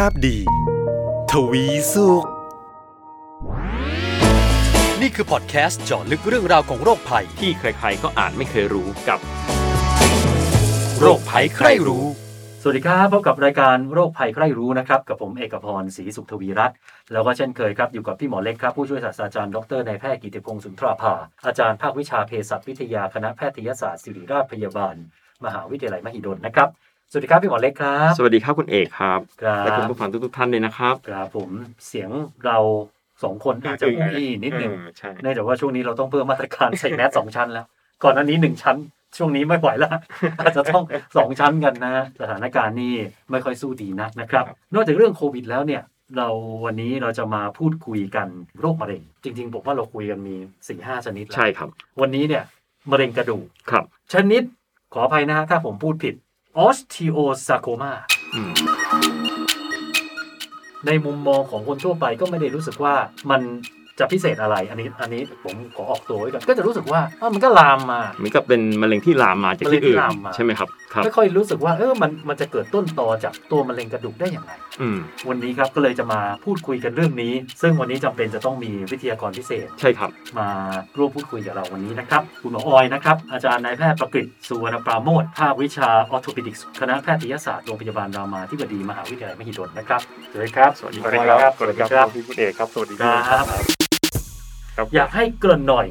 ภาพดี ทวีสุข นี่คือพอดแคสต์เจาะลึกเรื่องราวของโรคภัย ที่ใครๆก็อ่านไม่เคยรู้กับ โรคภัยใครรู้ สวัสดีครับพบกับรายการโรคภัยใครรู้นะครับ กับผมเอกพรศรีสุขทวีรัตน์แล้วก็เช่นเคยครับ อยู่กับพี่หมอเล็กครับ ผู้ช่วยศาสตราจารย์ดรนายแพทย์กิติพงศ์สุนทราภา อาจารย์ภาควิชาเภสัชวิทยาคณะแพทยศาสตร์ศิริราชพยาบาล มหาวิทยาลัยมหิดลนะครับ สวัสดีครับพี่หมอเล็กครับ สวัสดีครับคุณเอกครับครับและคุณผู้ฟังทุกๆท่านเลยนะครับครับผมเสียงเราสองคนอาจจะอี้นิดหนึ่งเออใช่เนื่องจากว่าช่วงนี้เราต้องเพิ่มมาตรการใส่แมสสองชั้นแล้ว ก่อนอันนี้หนึ่งชั้น ช่วงนี้ไม่ไหวแล้วอาจจะต้องสองชั้นกันนะ สถานการณ์นี่ไม่ค่อยสู้ดีนักนะครับ นอกจากเรื่องโควิดแล้วเนี่ยเราวันนี้เราจะมาพูดคุยกันโรคมะเร็ง จริงๆผมว่าเราคุยกันมีสี่ห้าชนิดแล้วใช่ครับ วันนี้เนี่ยมะเร็งกระดูกครับ ชนิดขออภัยนะฮะถ้าผมพูดผิด osteosarcoma อืมในมุมมองของคนทั่วไปก็ไม่ได้รู้สึกว่ามัน จะพิเศษอะไร อันนี้อันนี้ผมขอออกตัวไว้ก่อนก็จะรู้สึกว่าอ้าวมันก็ลามมาเหมือนกับเป็นมะเร็งที่ลามมาจากมะเร็ที่งที่อื่นลามมา ใช่ไหมครับครับ ไม่ค่อยรู้สึกว่าเออมันมันจะเกิดต้นตอจากตัวมะเร็งกระดูกได้อย่างไร อืมวันนี้ครับก็เลยจะมาพูดคุยกันเรื่องนี้ ซึ่งวันนี้จำเป็นจะต้องมีวิทยากรพิเศษ ใช่ครับ มาร่วมพูดคุยกับเราวันนี้นะครับ คุณหมอออยนะครับ อาจารย์นายแพทย์ประกฤษสุวรรณปราโมทภาควิชาออร์โทปิดิกส์คณะแพทยศาสตร์โรงพยาบาลรามาธิบดีมหาวิทยาลัยมหิดลนะครับ สวัสดีครับ สวัสดีหมอออยสวัสดีครับพี่คุณเอกครับ สวัสดีครับ ครับ อยากให้เกริ่นหน่อย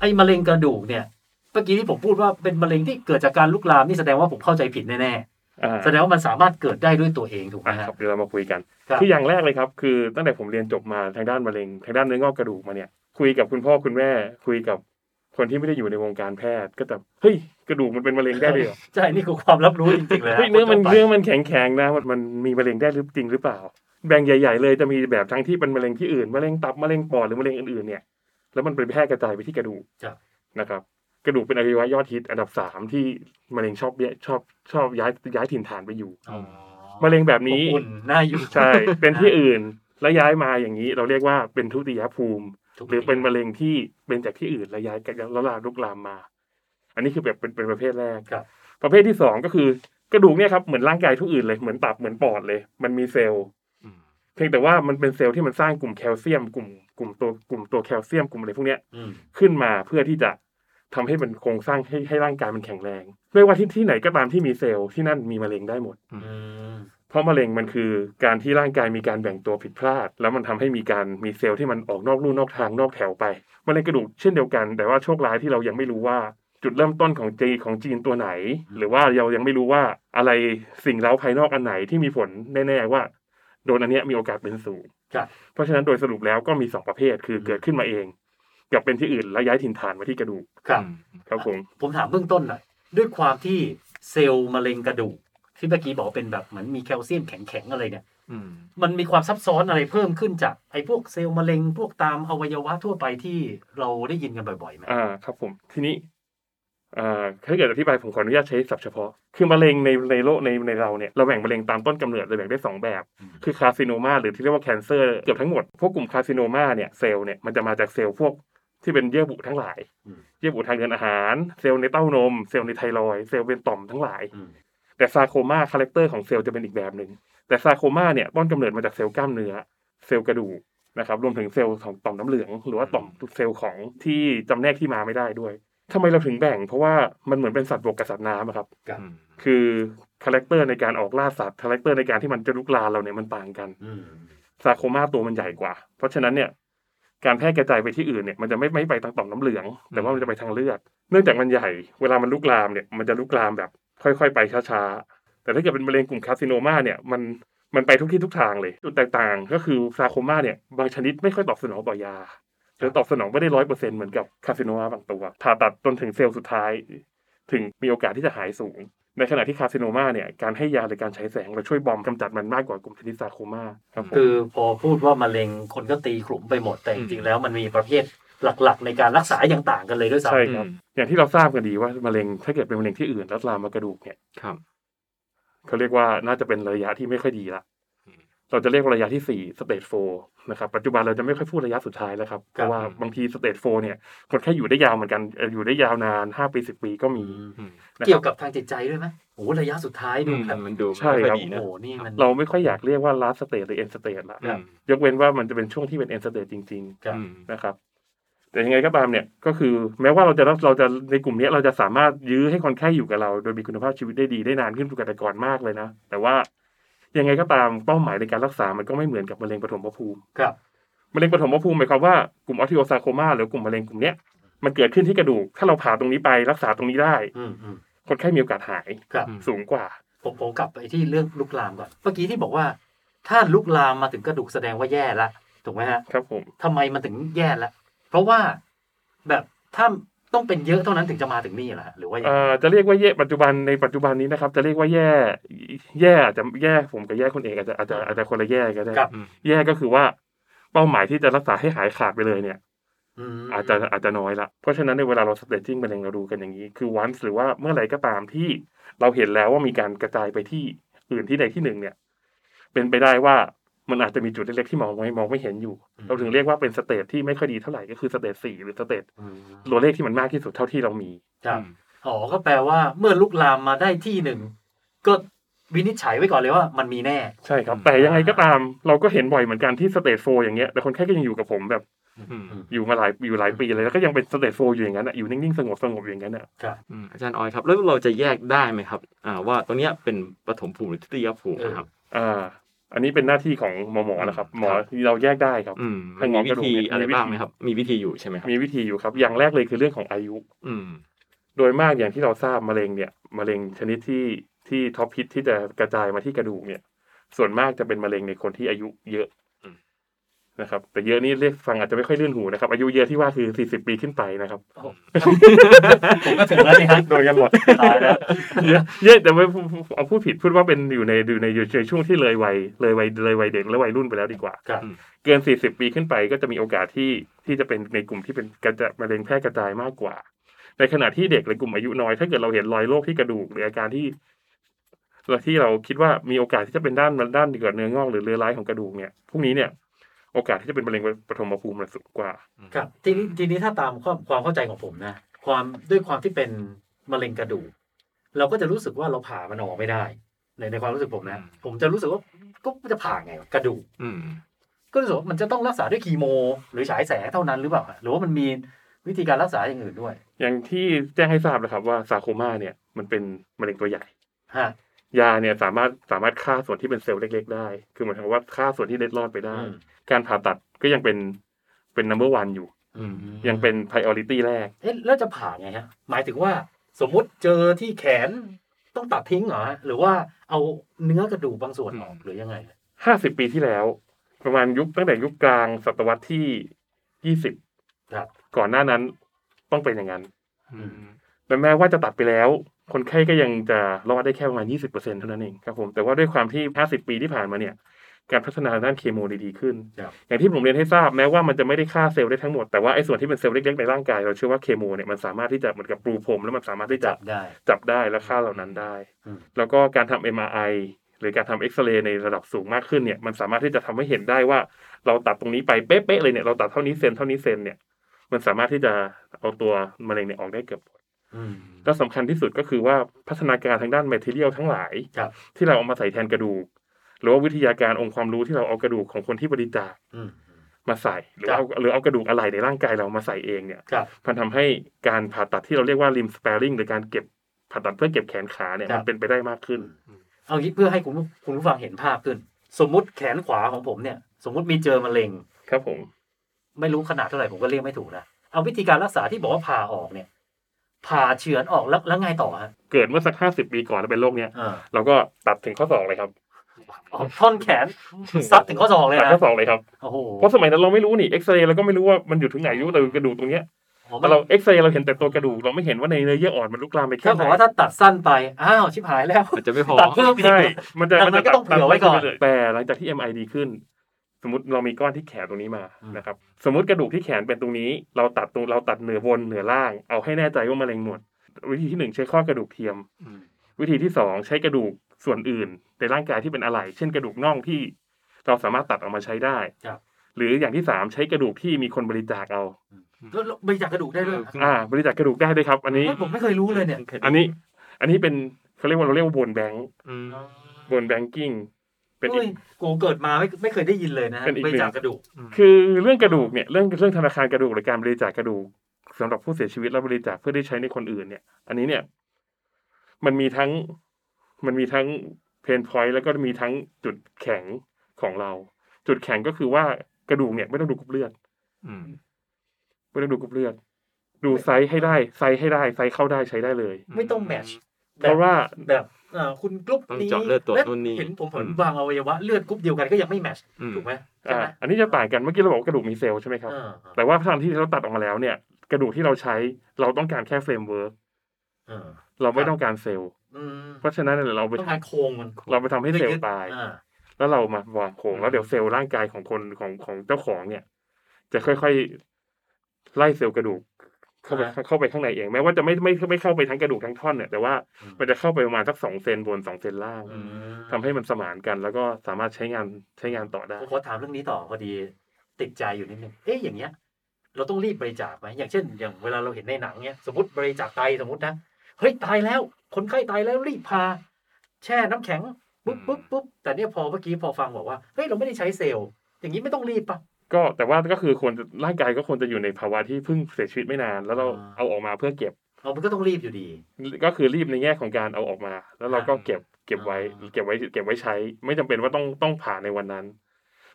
ไอ้มะเร็งกระดูกเนี่ยเมื่อกี้ที่ผมพูดว่าเป็นมะเร็งที่เกิดจากการลุกลามนี่แสดงว่าผมเข้าใจผิดแน่อ่าๆแสดงว่ามันสามารถเกิดได้ด้วยตัวเองถูกไหมอะฮะครับเดี๋ยวเรามาคุยกันครับคืออย่างแรกเลยครับ คือตั้งแต่ผมเรียนจบมาทางด้านมะเร็งทางด้านเนื้องอกกระดูกมาเนี่ยคุยกับคุณพ่อคุณแม่คุยกับคนที่ไม่ได้อยู่ในวงการแพทย์ก็แบบเฮ้ยกระดูกมันเป็นมะเร็งได้เลยเหรอใช่นี่คือความรับรู้จริงๆเลยฮะเฮ้ยเนื้อมันคทั่วไปเนื้อมันแข็งแข็งๆนะมันมันมีมะเร็งได้หรือจริงหรือเปล่า แบ่งใหญ่ ๆ เลยจะมีแบบทั้งที่เป็นมะเร็งที่อื่นมะเร็งตับมะเร็งปอดหรือมะเร็งอื่นๆเนี่ย แล้วมันไปแพร่กระจายไปที่กระดูกครับนะครับ กระดูกเป็นอวัยวะยอดฮิตอันดับสามที่มะเร็งชอบเบี้ยชอบชอบย้ายย้ายถิ่นฐานไปอยู่อ๋อมะเร็งแบบนี้อบอุ่นน่าอยู่ใช่เป็นที่อื่นแล้วย้ายมาอย่างนี้ เราเรียกว่าเป็นทุติยภูมิทุกหรือเป็นมะเร็งที่เป็นจากที่อื่นแล้วย้ายกันแล้วลามลุกลามมา อันนี้คือแบบเป็นเป็นประเภทแรกครับ ประเภทที่สองก็คือกระดูกเนี่ยครับเหมือนร่างกายทุกอื่นเลยเหมือนตับเหมือนปอดเลย มันมีเซลล์อืม เพียงแต่ว่ามันเป็นเซลล์ที่มันสร้างกลุ่มแคลเซียม กลุ่มกลุ่มตัวกลุ่มตัวแคลเซียมกลุ่มอะไรพวกเนี้ยอืมขึ้นมาเพื่อที่จะทำให้มันโครงสร้างให้ให้ร่างกายมันแข็งแรงไม่ว่าที่ที่ไหนก็ตามที่มีเซลล์ที่นั่นมีมะเร็งได้หมดอืมเพราะมะเร็งมันคือการที่ร่างกายมีการแบ่งตัวผิดพลาด แล้วมันทำให้มีการมีเซลล์ที่มันออกนอกลู่นอกทางนอกแถวไปมะเร็งกระดูกเช่นเดียวกัน แต่ว่าโชคร้ายที่เรายังไม่รู้ว่าจุดเริ่มต้นของจีของจีนตัวไหน หรือว่าเรายังไม่รู้ว่าอะไรสิ่งเร้าภายนอกอันไหนที่มีผลแน่ๆว่า โดนอันเนี้ยมีโอกาสเป็นสูงครับเพราะฉะนั้นโดยสรุปแล้วก็มีสองประเภทคือเกิดขึ้นมาเอง กับเป็นที่อื่นแล้วย้ายถิ่นฐานมาที่กระดูกครับครับผมผมถามเบื้องต้นหน่อยด้วยความที่เซลล์มะเร็งกระดูกที่เมื่อกี้บอกว่าเป็นแบบเหมือนมีแคลเซียมแข็งๆอะไรเนี่ยอืมมันมีความซับซ้อนอะไรเพิ่มขึ้นจากไอ้พวกเซลล์มะเร็งพวกตามอวัยวะทั่วไปที่เราได้ยินกันบ่อยๆไหมอ่าครับผมทีนี้อ่า ถ้าเกิดอธิบายผมขออนุญาตใช้ศัพท์เฉพาะ คือมะเร็งในในโลกในในเราเนี่ยเราแบ่งมะเร็งตามต้นกำเนิดเราแบ่งได้สองแบบ คือ carcinoma หรือที่เรียกว่า cancer เกือบทั้งหมด พวกกลุ่ม carcinoma เนี่ยเซลล์เนี่ยมันจะมาจากเซลล์พวกที่เป็นเยื่อบุทั้งหลาย เยื่อบุทางเดินอาหาร เซลล์ในเต้านม เซลล์ในไทรอยด์เซลล์เป็นต่อมทั้งหลายอืมแต่ sarcoma character ของเซลล์จะเป็นอีกแบบหนึ่ง แต่ sarcoma เนี่ยต้นกำเนิดมาจากเซลล์กล้ามเนื้อ เซลล์กระดูกนะครับ รวมถึงเซลล์ของต่อมน้ำเหลือง หรือว่าต่อมเซลล์ของที่จำแนกที่มาไม่ได้ด้วย ทำไมเราถึงแบ่ง เพราะว่ามันเหมือนเป็นสัตว์บกกับสัตว์น้ำอะครับ ครับ คือ character ในการออกล่าสัตว์ character ในการที่มันจะลุกลามเราเนี่ยมันต่างกันอืม sarcoma ตัวมันใหญ่กว่า เพราะฉะนั้นเนี่ย การแพร่กระจายไปที่อื่นเนี่ยมันจะไม่ไม่ไปทางต่อมน้ำเหลือง แต่ว่ามันจะไปทางเลือด เนื่องจากมันใหญ่ เวลามันลุกลามเนี่ยมันจะลุกลามแบบค่อย ๆ ไปช้าๆ แต่ถ้าเกิดเป็นมะเร็งกลุ่ม carcinoma เนี่ยมันมันไปทุกที่ทุกทางเลย จุดแตกต่างก็คือ sarcoma เนี่ยบางชนิดไม่ค่อยตอบสนองต่อยา หรือตอบสนองไม่ได้ร้อยเปอร์เซ็นต์เหมือนกับ carcinoma บางตัว ผ่าตัดจนถึงเซลล์สุดท้าย ถึงมีโอกาสที่จะหายสูง ในขณะที่ carcinoma เนี่ยการให้ยาหรือการใช้แสงเราช่วย bomb กำจัดมันมากกว่ากลุ่มชนิด sarcomaครับผมคือพอพูดว่ามะเร็งคนก็ตีขลุ่มไปหมดแต่จริงๆแล้วมันมีประเภทหลักๆ ในการรักษาอย่างต่างกันเลยด้วยซ้ำใช่ครับอย่างที่เราทราบกันดีว่ามะเร็งถ้าเกิดเป็นมะเร็งที่อื่นแล้วลามมากระดูกเนี่ยครับเขาเรียกว่าน่าจะเป็นระยะที่ไม่ค่อยดีละอืม เราจะเรียกว่าระยะที่สี่ stage four นะครับปัจจุบันเราจะไม่ค่อยพูดระยะสุดท้ายแล้วครับ เพราะว่าบางที stage four เนี่ยคนไข้อยู่ได้ยาวเหมือนกันเอ่ออยู่ได้ยาวนานห้าปีสิบปีก็มีอืมนะเกี่คยรัวบกับทางจิตใจด้วยไหมโอ้โหระยะสุดท้ายดูแบบมันดูไม่ค่อยดีนะ ใช่ครับ โอ้นะโหนี่มันเราไม่ค่อยอยากเรียกว่า last stage หรือ end stage ละอืมยกเว้นว่ามันจะเป็นช่วงที่เป็น end stage จริงครับอืมๆนะครับแต่ยังไงก็ตามเนี่ยก็คือแม้ว่าเราจะเราจะในกลุ่มเนี้ยเราจะสามารถยื้อให้คนไข้อยู่กับเรา โดยมีคุณภาพชีวิตได้ดีได้นานขึ้นกว่าแต่ก่อนมากเลยนะ แต่ว่า ยังไงก็ตามเป้าหมายในการรักษามันก็ไม่เหมือนกับมะเร็งปฐมภูมิครับมะเร็งปฐมภูมิหมายความว่ากลุ่ม osteosarcoma หรือกลุ่มมะเร็งกลุ่มเนี้ยมันเกิดขึ้นที่กระดูก ถ้าเราผ่าตรงนี้ไปรักษาตรงนี้ได้อืมอืมคนไข้มีโอกาสหายครับสูงกว่า ผมผมกลับไปที่เรื่องลุกลามก่อนเมื่อกี้ที่บอกว่า ถ้าลุกลามมาถึงกระดูกแสดงว่าแย่ละถูกไหมฮะครับผมทำไมมันถึงแย่ละเพราะว่าแบบถ้า ต้องเป็นเยอะเท่านั้นถึงจะมาถึงนี่เหรอฮะหรือว่าอย่างเอ่ไรอจะเรียกว่าแย่ปัจจุบันในปัจจุบันนี้นะครับ จะเรียกว่าแย่ แย่อาจจะแย่ผมกับแย่คุณเอกอาจจะอาจจะอาจจะคนละแย่ก็ได้ครับแย่ก็คือว่า เป้าหมายที่จะรักษาให้หายขาดไปเลยเนี่ยมันอาจจะอาจจะน้อยละเพราะฉะนั้นในเวลาเรา staging มะเร็งเราดูกันอย่างนี้ คือวันหรือว่าเมื่อไหร่ก็ตามที่เราเห็นแล้วว่ามีการกระจายไปที่อื่นที่ใดที่หนึ่งเนี่ย เป็นไปได้ว่า มันอาจจะมีจุดเล็กๆที่มองไม่มองไม่เห็นอยู่ เราถึงเรียกว่าเป็น stage ที่ไม่ค่อยดีเท่าไหร่ก็คือ stage สี่หรือ stage อืมตัวเลขที่มันมากที่สุดเท่าที่เรามีครับอ๋อก็แปลว่าเมื่อลุกลามมาได้ที่หนึ่งก็วินิจฉัยไว้ก่อนเลยว่ามันมีแน่ ใช่ครับ แต่ยังไงก็ตาม เราก็เห็นบ่อยเหมือนกันที่ stage four อย่างเงี้ยแต่คนไข้ก็ยังอยู่กับผมแบบอืมอยู่มาหลายอยู่หลายปีเลยแล้วก็ยังเป็น stage four อยู่อย่างนั้นอะอยู่นิ่งๆสงบสงบๆอย่างนั้นอะอืมอาจารย์ออยครับ แล้วเราจะแยกได้ไหมครับ อ่าว่าตัวเนี้ยเป็นปฐมภูมิหรือทุติยภูมินะครับอ่า อันนี้เป็นหน้าที่ของหมอหมอนะครับ หมอครับเราแยกได้ครับอืมทางหมอกระดูกเนี่ยมีวิธีบ้างไหมครับ มีวิธี มีวิธีอยู่ใช่ไหมครับมีวิธีอยู่ครับ อย่างแรกเลยคือเรื่องของอายุ อืมโดยมากอย่างที่เราทราบมะเร็งเนี่ยมะเร็งชนิดที่ที่ท็อปฮิตที่จะกระจายมาที่กระดูกเนี่ย ส่วนมากจะเป็นมะเร็งในคนที่อายุเยอะอืม นะครับ แต่เยอะนี่เรียกฟังอาจจะไม่ค่อยลื่นหูนะครับ อายุเยอะที่ว่าคือสี่สิบปีขึ้นไปนะครับผมก็ถึงแล้วนี่ฮะโดนกันหมดตายแล้วเยอะเยอะแต่ไม่เอาพูดผิดพูดว่าเป็นอยู่ในอยู่ในอยู่ในช่วงที่เลยวัยเลยวัยเลยวัยเด็กและวัยรุ่นไปแล้วดีกว่าครับเกินสี่สิบปีขึ้นไปก็จะมีโอกาสที่ที่จะเป็นในกลุ่มที่เป็นกระจายมะเร็งแพร่กระจายมากกว่า ในขณะที่เด็กในกลุ่มอายุน้อยถ้าเกิดเราเห็นรอยโรคที่กระดูกหรืออาการที่ที่เราคิดว่ามีโอกาสที่จะเป็นด้านด้านเกิดเนื้องอกหรือเรื้อร้ายของกระดูกเนี่ยพวกนี้เนี่ย โอกาสที่จะเป็นมะเร็งปฐมภูมิมันสูงกว่า ครับ ทีนี้ทีนี้ถ้าตามความความเข้าใจของผมนะ ความด้วยความที่เป็นมะเร็งกระดูกเราก็จะรู้สึกว่าเราผ่ามันออกไม่ได้ ในในความรู้สึกผมนะอืมผมจะรู้สึกว่าก็จะผ่าไงวะกระดูกอืมก็รู้สึกว่ามันจะต้องรักษาด้วยคีโม หรือฉายแสงเท่านั้นหรือเปล่าฮะหรือว่ามันมีวิธีการรักษาอย่างอื่นด้วย อย่างที่แจ้งให้ทราบนะครับว่าซาโคมาเนี่ย มันเป็นมะเร็งตัวใหญ่ฮะ ยาเนี่ยสามารถสามารถฆ่าส่วนที่เป็นเซลล์เล็ก ๆ ได้ คือหมายถึงว่าฆ่าส่วนที่เล็ดรอดไปได้อืมการผ่าตัดก็ยังเป็นเป็น number one อยู่อืมยังเป็น priority แรก เอ๊ะแล้วจะผ่าไงฮะ หมายถึงว่าสมมุติเจอที่แขนต้องตัดทิ้งเหรอฮะหรือว่าเอาเนื้อกระดูกบางส่วนออกหรือยังไงห้าสิบปีที่แล้ว ประมาณยุคตั้งแต่ยุคกลางศตวรรษที่ยี่สิบครับก่อนหน้านั้นต้องเป็นอย่างนั้นอืมแต่แม้ว่าจะตัดไปแล้ว คนไข้ก็ยังจะรอดได้แค่ประมาณยี่สิบเปอร์เซ็นเท่านั้นเองครับผมแต่ว่าด้วยความที่ห้าสิบปีที่ผ่านมาเนี่ยการพัฒนาด้านเคมีดีๆขึ้นครับอย่างที่ผมเรียนให้ทราบแม้ว่ามันจะไม่ได้ฆ่าเซลล์ได้ทั้งหมด แต่ว่าไอ้ส่วนที่เป็นเซลล์เล็กๆในร่างกายเราเชื่อว่าเคมีเนี่ยมันสามารถที่จะเหมือนกับปรูพรมแล้วมันสามารถที่จะจับได้จับได้และฆ่าเหล่านั้นได้อืมแล้วก็การทำ MRI หรือการทำเอ็กซเรย์ในระดับสูงมากขึ้นเนี่ยมันสามารถที่จะทำให้เห็นได้ว่า เราตัดตรงนี้ไปเป๊ะๆเลยเนี่ยเราตัดเท่านี้เซนเท่านี้เซนเนี่ยมันสามารถที่จะเอาตัวมะเร็งเนี่ยออกได้เกือบหมดอืม และสำคัญที่สุดก็คือว่าพัฒนาการทางด้าน material ทั้งหลายครับที่เราเอามาใส่แทนกระดูก หรือว่าวิทยาการองค์ความรู้ที่เราเอากระดูกของคนที่บริจาคอืมมาใส่หรือว่าเอาหรือเอากระดูกอะไรในร่างกายเรามาใส่เองเนี่ยครับมันทำให้การผ่าตัดที่เราเรียกว่า limb sparing หรือการเก็บผ่าตัดเพื่อเก็บแขนขาเนี่ยครับมันเป็นไปได้มากขึ้น เอางี้เพื่อให้คุณผู้คุณผู้ฟังเห็นภาพขึ้น สมมุติแขนขวาของผมเนี่ย สมมุติมีเจอมะเร็งครับผม ไม่รู้ขนาดเท่าไหร่ผมก็เรียกไม่ถูกนะเอาวิธีการรักษาที่บอกว่าผ่าออกเนี่ย ผ่าเฉือนออกแล้วแล้วไงต่อฮะเกิดเมื่อสักห้าสิบปีก่อนแล้วเป็นโรคเนี้ยอ่าเราก็ตัดถึงข้อศอกเลยครับอ๋อท่อนแขนซัดถึงข้อศอกเลยตัดนะข้อศอกเลยครับโอ้โหเพราะสมัยนั้นเราไม่รู้นี่เอ็กซเรย์เราก็ไม่รู้ว่ามันอยู่ถึงไหนรู้แต่กระดูกตรงเนี้ยอ๋อแต่เราเอ็กซเรย์เราเห็นแต่ตัวกระดูกเราไม่เห็นว่าในเนื้อเยื่ออ่อนมันลุกลามไปแค่ถ้าไหบอกนว่าถ้าตัดสั้นไป อ้าวชิบหายแล้วอาจจะไม่พอตัดเพิ่มอีกใช่มันจะดังมันนั้นจะก็ต้องเผื่อไว้ก่อนแต่หลังจากที่ MI ดีขึ้นส มมติเรามีก้อนที่แขนตรงนี้มาอืมนะครับ สมมติกระดูกที่แขนเป็นตรงนี้ เราตัดตรงเราตัดเหนือบนเหนือล่าง เอาให้แน่ใจว่ามะเร็งหมด วิธีที่หนึ่งใช้ข้อกระดูกเทียมอืมวิธีที่สองใช้กระดูกส่วนอื่นในร่างกายที่เป็นอะไหล่เช่นกระดูกน่องที่เราสามารถตัดออกมาใช้ได้ครับหรืออย่างที่สามใช้กระดูกที่มีคนบริจาคเอาแล้วแล้วบริจาคกระดูกได้ด้วยอ่า บริจาคกระดูกได้ด้วยครับ อันนี้เฮ้ยผมไม่เคยรู้เลยเนี่ย อันนี้ อันนี้เป็นเขาเรียกว่าเราเรียกว่าบนแบงค์อืมบนแบงกิ้ง เป็นอีเฮ้ยกกูเกิดมาไม่ไม่เคยได้ยินเลยนะเป็นอีกบหนึ่ริงจาคกระดูกคือเรื่องกระดูกเนี่ยเรื่องเรื่องธนาคารกระดูกหรือการบริจาคกระดูกสำหรับผู้เสียชีวิตแล้วบริจาคเพื่อได้ใช้ในคนอื่นเนี่ย อันนี้เนี่ย มันมีทั้งมันมีทั้ง pain point แล้วก็มีทั้งจุดแข็งของเรา จุดแข็งก็คือว่ากระดูกเนี่ยไม่ต้องดูกรุ๊ปเลือดอืมไม่ต้องดูกรุ๊ปเลือด ดูไซส์ให้ได้ไซส์ให้ได้ไซส์เข้าได้ใช้ได้เลย ไม่ต้อง match เพราะว่าแบบอ่าคุณกรุ๊ปนี้ต้องเจาะเลือดตัวและนู่นนี่เห็นผมเห็นอืมบางอวัยวะเลือดกรุ๊ปเดียวกันก็ยังไม่ match อืมถูกไหมใช่อ่าไหมอันนี้จะต่างกันเมื่อกี้เราบอกว่ากระดูกมีเซลล์ใช่ไหมครับอ่าแต่ว่าทางที่เราตัดออกมาแล้วเนี่ย กระดูกที่เราใช้เราต้องการแค่ framework อ่าครับเราไม่ต้องการเซลล์อืมเพราะฉะนั้นเนี่ยเราไปต้องทำการโครงมันเราไปทำให้เซลล์ตายอ่าแล้วเรามาวางโครงแล้วเดี๋ยวเซลล์ร่างกายของคนของของเจ้าของเนี่ย จะค่อยๆไล่เซลล์กระดูก เข้าไปอ่าเข้าไปข้างในเองแม้ว่าจะไม่ไม่ไม่เข้าไปทั้งกระดูกทั้งท่อนเนี่ยแต่ว่าอืมมันจะเข้าไปประมาณสักสองเซนบนสองเซนล่างอืมทำให้มันสมานกัน แล้วก็สามารถใช้งานใช้งานต่อได้ผมขอถามเรื่องนี้ต่อพอดีติดใจอยู่นิดนึงเอ๊ะอย่างเงี้ย เราต้องรีบบริจาคไหมอย่างเช่น อย่างเวลาเราเห็นในหนังเนี้ยสมมติบริจาคไตสมมตินะเฮ้ยตายแล้ว คนไข้ตายแล้วรีบพา แช่น้ำแข็งปุ๊บปุ๊บปุ๊บแต่เนี่ยพอเมื่อกี้พอฟังบอกว่าเฮ้ยเราไม่ได้ใช้เซลล์อย่างนี้ไม่ต้องรีบปะ ก็แต่ว่าก็คือควรจะร่างกายก็ควรจะอยู่ในภาวะที่เพิ่งเสียชีวิตไม่นาน แล้วเราอ่าเอาออกมาเพื่อเก็บเรามันก็ต้องรีบอยู่ดี ก็คือรีบในแง่ของการเอาออกมา แล้วเราก็อ่าเก็บเก็บไว้อ่าเก็บไว้เก็บไว้ใช้ ไม่จำเป็นว่าต้องต้องผ่าในวันนั้น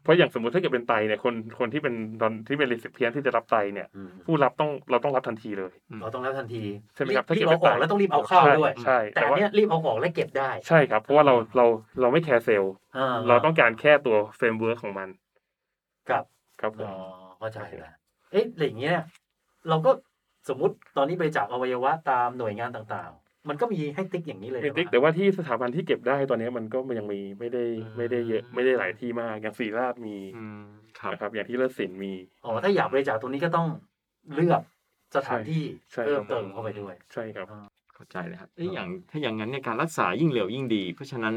เพราะอย่างสมมติถ้าเกิดเป็นไตเนี่ยคนคนที่เป็นตอนที่เป็น recipient ที่จะรับไตเนี่ยอืมผู้รับต้องเราต้องรับทันทีเลยเราต้องรับทันทีใช่ไหมครับรีบถ้าเกิดเอาออกไม่ตายแล้วต้องรีบเอาเข้าด้วยใช่แต่แต่อันว่าเนี้ยรีบเอาออกและเก็บได้ใช่ครับเพราะว่าเราเราเราไม่ care เซลล์อ่าเราต้องการแค่ตัว framework ของมันกับ ครับผมอ๋อเข้าใจแล้วเอ๊ะอะไรอย่างเงี้ยเราก็สมมุติตอนนี้บริจาคอวัยวะตามหน่วยงานต่างๆ มันก็มีให้ติ๊กอย่างนี้เลยมีติ๊กเหรอแต่ว่าที่สถาบันที่เก็บได้ตอนนี้มันก็ยังมีไม่ได้อืมไม่ได้เยอะไม่ได้หลายที่มากอย่างศรีราชมีอืมครับนะครับอย่างที่เลิศศิลป์มีอ๋อถ้าอยากบริจาคตรงนี้ก็ต้องเลือกสถานที่ใช่เพิ่คมรับเติมเข้าไปด้วย ใช่ครับ เข้าใจเลยครับเอ้ยอย่างถ้าอย่างนั้นเนี่ยการรักษายิ่งเร็วยิ่งดี เพราะฉะนั้น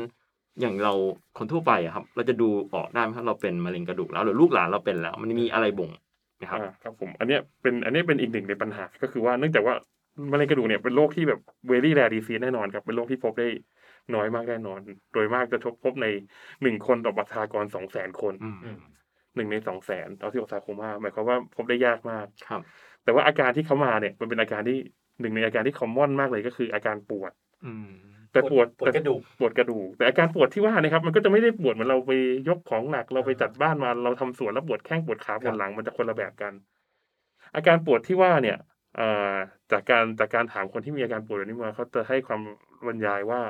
อย่างเราคนทั่วไปอะครับ เราจะดูออกได้ไหมครับเราเป็นมะเร็งกระดูกแล้ว หรือลูกหลานเราเป็นแล้ว มันมีอะไรบ่งไหมครับอ่าครับผมอันเนี้ยเป็นอันเนี้ยเป็นอีกหนึ่งในปัญหา ก็คือว่าเนื่องจากว่ามะเร็งกระดูกเนี่ยเป็นโรคที่แบบ very rare disease แน่นอนครับเป็นโรคที่พบได้น้อยมากแน่นอน โดยมากจะพบในหนึ่งคนต่อประชากรสองแสนคนอืมอืมหนึ่งในสองแสนเอาที่ออกซาโคมาหมายความว่าพบได้ยากมากครับ แต่ว่าอาการที่เขามาเนี่ยมันเป็นอาการที่หนึ่งในอาการที่คอมมอนมากเลยก็คืออาการปวด อืม แต่ปวดปวดกระดูกปวดกระดูกแต่อาการปวดที่ว่านะครับ มันก็จะไม่ได้ปวดเหมือนเราไปยกของหนักเราไปจัดบ้านมาเราทำสวนแล้วปวดแข้งปวดขาปวดหลังมันจะคนละแบบกัน อาการปวดที่ว่าเนี่ยเอ่อจากการจากการถามคนที่มีอาการปวดแบบนี้มาเขาจะให้ความบรรยายว่า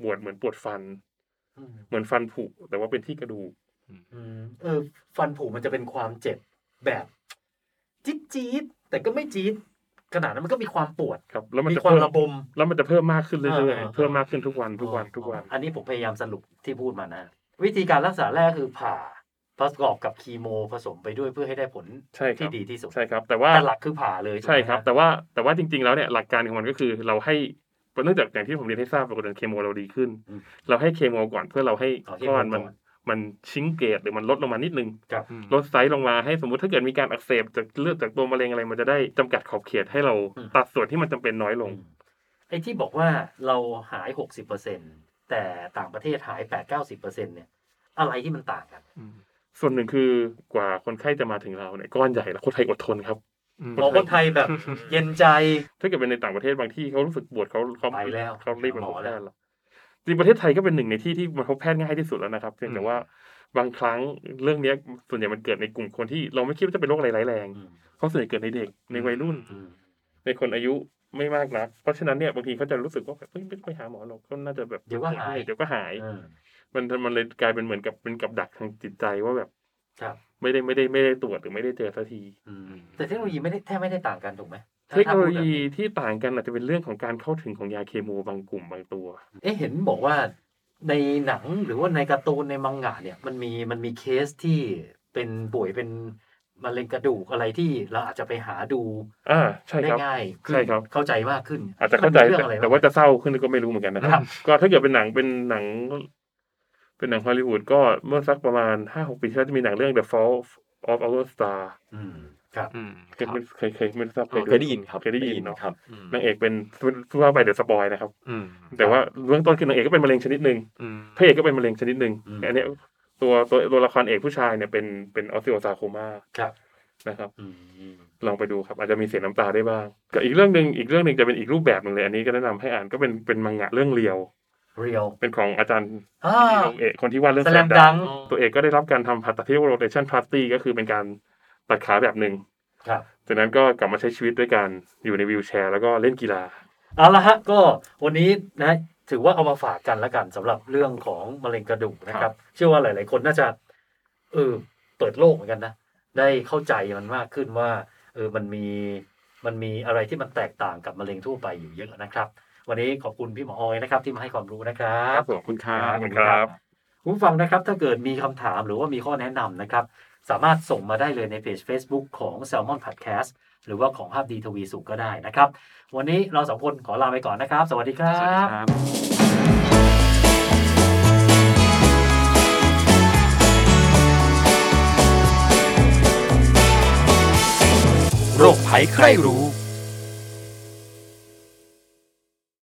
ปวดเหมือนปวดฟันอืมเหมือนฟันผุแต่ว่าเป็นที่กระดูกอืมเออ ฟันผุมันจะเป็นความเจ็บแบบจี๊ดจี๊ดแต่ก็ไม่จี๊ด ขนาดนั้นมันก็มีความปวดครับแล้วมันมีจะความเพิ่มระบม แล้วมันจะเพิ่มมากขึ้นเรื่อยอ่า ๆเพิ่มมากขึ้นทุกวันทุกวันทุกวัน อันนี้ผมพยายามสรุปที่พูดมานะ วิธีการรักษาแรกคือผ่าประกอบกับคีโมผสมไปด้วยเพื่อให้ได้ผลใช่ครัที่บดีที่สุดใช่ครับ แต่ว่า แต่หลักคือผ่าเลยถูกไหมใช่ครับฮะแต่ว่าแต่ว่าจริง ๆ แล้วเนี่ยหลักการของมันก็คือเราให้เนื่องจากอย่างที่ผมเรียนให้ทราบปกติเคมีเราดีขึ้นเราให้เคมีก่อนเพื่อเราให้เอาเคก้มีอนมันก่อน มันชิงเกตหรือมันลดลงมานิดนึงครับลดไซส์ลงมาให้สมมติถ้าเกิดมีการอักเสบจากเลือดจากตัวมะเร็งอะไรมันจะได้จำกัดขอบเขตให้เราอืมตัดส่วนที่มันจำเป็นน้อยลงไอ้ที่บอกว่าเราหายหกสิบเปอร์เซ็นแต่ต่างประเทศหายแปดเก้าสิบเปอร์เซ็นเนี่ย อะไรที่มันต่างกัน ส่วนหนึ่งคือกว่าคนไข้จะมาถึงเราเนี่ยก้อนใหญ่แล้วคนไทยอดทนครับอืมบอกคนไทยแบบ เย็นใจ ถ้าเกิดเป็นในต่างประเทศบางที่เขารู้สึกปวดเขาเขาไปแล้วเขารีบมาหพมบอแพแล้วทย์แล้ว จริงประเทศไทยก็เป็นหนึ่งในที่ที่มาพบแพทย์ง่ายที่สุดแล้วนะครับเพียงแต่ว่าบางครั้งเรื่องเนี้ยส่วนใหญ่มันเกิดในกลุ่มคนที่เราไม่คิดว่าจะเป็นโรคอะไรร้ายแรงอืมเพราะส่วนใหญ่เกิดในเด็กในวัยรุ่นอืมในคนอายุไม่มากนัก เพราะฉะนั้นเนี่ยบางทีเขาจะรู้สึกว่าแบบเฮ้ยไม่ต้องไปหาหมอหรอกก็น่าจะแบบเดี๋ยวก็หายเดี๋ยวก็หายเออมันมันเลยกลายเป็นเหมือนกับเป็นกับดักทางจิตใจว่าแบบครับ ไม่ได้ไม่ได้ไม่ได้ตรวจหรือไม่ได้เจอสักทีอืมแต่เทคโนโลยีไม่ได้แทบไม่ได้ต่างกันถูกไหมถ้า เทคโนโลถ้าพูดแบบยีที่ต่างกันอาจจะเป็นเรื่องของการเข้าถึงของยาเคมีบางกลุ่มบางตัว เอ๊ะเห็นบอกว่าในหนังหรือว่าในการ์ตูนในมังงะเนี่ยมันมีมันมีเคสที่เป็นป่วยเป็นมะเร็งกระดูกอะไรที่เราอาจจะไปหาดูอ่าใช่ได้ครับง่ายขึ้นใช่ครับเข้าใจมากขึ้น อาจจะเข้าใจมันมีเรื่องแต่อะไรแต่ว่าจะเศร้าขึ้นก็ไม่รู้เหมือนกันนะคครัรับบก็ถ้าเกิดเป็นหนังเป็นหนัง เป็นหนังฮอลลีวูดก็เมื่อสักประมาณห้าหกปีที่แล้วจะมีหนังเรื่อง The Fall of Our Star อืม ครับอืมเคยเคยเคยไม่ทราบอ๋อเคยได้ยินครับเคยได้ยินเนาะครับอืมนางเอกเป็นพูดว่าไปเดี๋ยวสปอยนะครับอืมแต่ว่าเบื้องต้นคือนางเอกก็เป็นมะเร็งชนิดหนึ่งอืมพระเอกก็เป็นมะเร็งชนิดหนึ่งอืมอันเนี้ยตัวตัวตัวละครเอกผู้ชายเนี่ยเป็นเป็น osteosarcoma ครับนะครับอืมลองไปดูครับอาจจะมีเสียน้ำตาได้บ้างกับอีกเรื่องหนึ่งอีกเรื่องหนึ่งจะเป็นอีกรูปแบบหนึ่งเลยอันนี้ก็แนะนำให้อ่านก็เป็นเป็นมังงะเรื่อง Real Real เป็นของอาจารย์อ่าโรงเอกคนที่วาดเรื่องแสลม Slam ดัง Dunk ตัวเอกก็ได้รับการทำผ่าตัดที่เรียกว่า rotation plasty ก็คือเป็นการ ตัดขาแบบหนึ่งครับจากนั้นก็กลับมาใช้ชีวิตด้วยการอยู่ใน wheelchair แล้วก็เล่นกีฬาเอาละฮะก็วันนี้นะถือว่าเอามาฝากกันแล้วกันสำหรับเรื่องของมะเร็งกระดูกนะครับ เชื่อว่าหลาย ๆ คนน่าจะเออเปิดโลกเหมือนกันนะได้เข้าใจมันมากขึ้นว่าเออมันมีมันมีอะไรที่มันแตกต่างกับมะเร็งทั่วไปอยู่เยอะนะครับ วันนี้ขอบคุณพี่หมอออยนะครับ ที่มาให้ความรู้นะครับขอบคุณครับขอบคุณครับคุณผู้ฟังนะครับ ถ้าเกิดมีคำถามหรือว่ามีข้อแนะนำนะครับ สามารถส่งมาได้เลยในเพจ Facebook ของ Salmon Podcast หรือว่าของภาพดีทวีสุขก็ได้นะครับ วันนี้เราสองคนขอลาไปก่อนนะครับ สวัสดีครัสวัสดีบครับโรคภัยใครรู้